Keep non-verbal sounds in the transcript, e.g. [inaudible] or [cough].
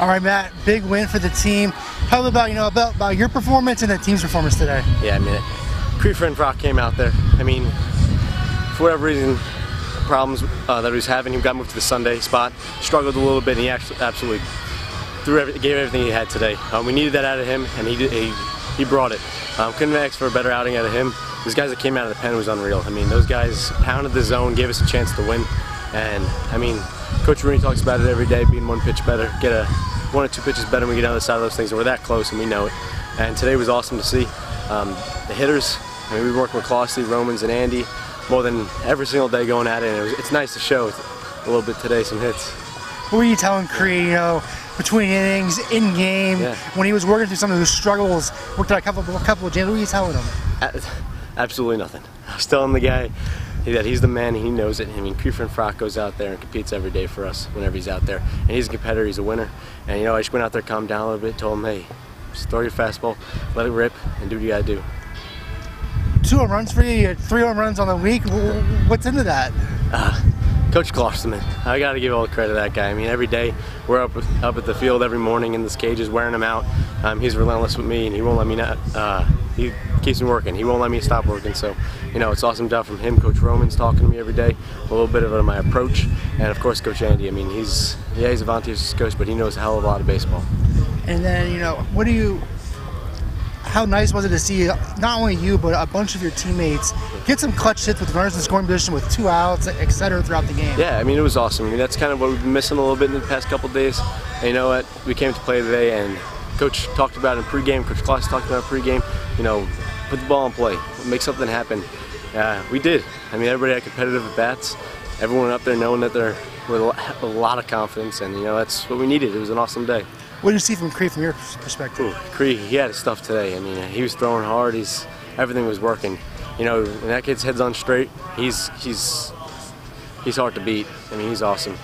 All right, Matt. Big win for the team. How about you know about, about your performance and the team's performance today. Yeah, I mean, Cre Finfrock came out there. I mean, for whatever reason, problems uh, that he was having, he got moved to the Sunday spot. Struggled a little bit, and he actually absolutely threw every, gave everything he had today. Um, we needed that out of him, and he did, he, he brought it. Um, couldn't ask for a better outing out of him. Those guys that came out of the pen was unreal. I mean, those guys pounded the zone, gave us a chance to win, and I mean, Coach Rooney talks about it every day, being one pitch better, get a one or two pitches better, and we get on the side of those things, and we're that close, and we know it. And today was awesome to see. Um, the hitters, I mean, we worked with Clossley, Romans, and Andy more than every single day going at it, and it was, it's nice to show a little bit today, some hits. What were you telling Cre, you know, between innings, in game, Yeah. when he was working through some of those struggles, worked out a couple, a couple of games? What were you telling him? A- Absolutely nothing. [laughs] I was telling the guy that he's the man, he knows it. I mean, Cre Finfrock goes out there and competes every day for us whenever he's out there. And he's a competitor, he's a winner. And, you know, I just went out there, calmed down a little bit, told him, hey, just throw your fastball, let it rip, and do what you gotta do. Two home runs for you. Three home runs on the week. What's into that? Coach Klosterman, I got to give all the credit to that guy. I mean, every day we're up up at the field every morning in this cages, wearing him out. Um, he's relentless with me, and he won't let me not. Uh, he keeps me working. He won't let me stop working. So, you know, it's awesome job from him. Coach Roman's talking to me every day, a little bit of my approach, and of course, Coach Andy. I mean, he's yeah, he's a volunteers coach, but he knows a hell of a lot of baseball. And then, you know, what do you? How nice was it to see not only you but a bunch of your teammates get some clutch hits with runners in scoring position with two outs, et cetera, throughout the game? Yeah, I mean, it was awesome. I mean, that's kind of what we've been missing a little bit in the past couple days. And you know what? We came to play today, and Coach talked about it in pregame. Coach Kloss talked about it in pregame. You know, put the ball in play, make something happen. Uh, we did. I mean, everybody had competitive at bats. Everyone up there knowing that they're with a lot of confidence, and you know that's what we needed. It was an awesome day. What do you see from Cre from your perspective? Ooh, Cre, he had his stuff today. I mean, he was throwing hard. He's everything was working. You know, when that kid's head's on straight, he's he's he's hard to beat. I mean, he's awesome.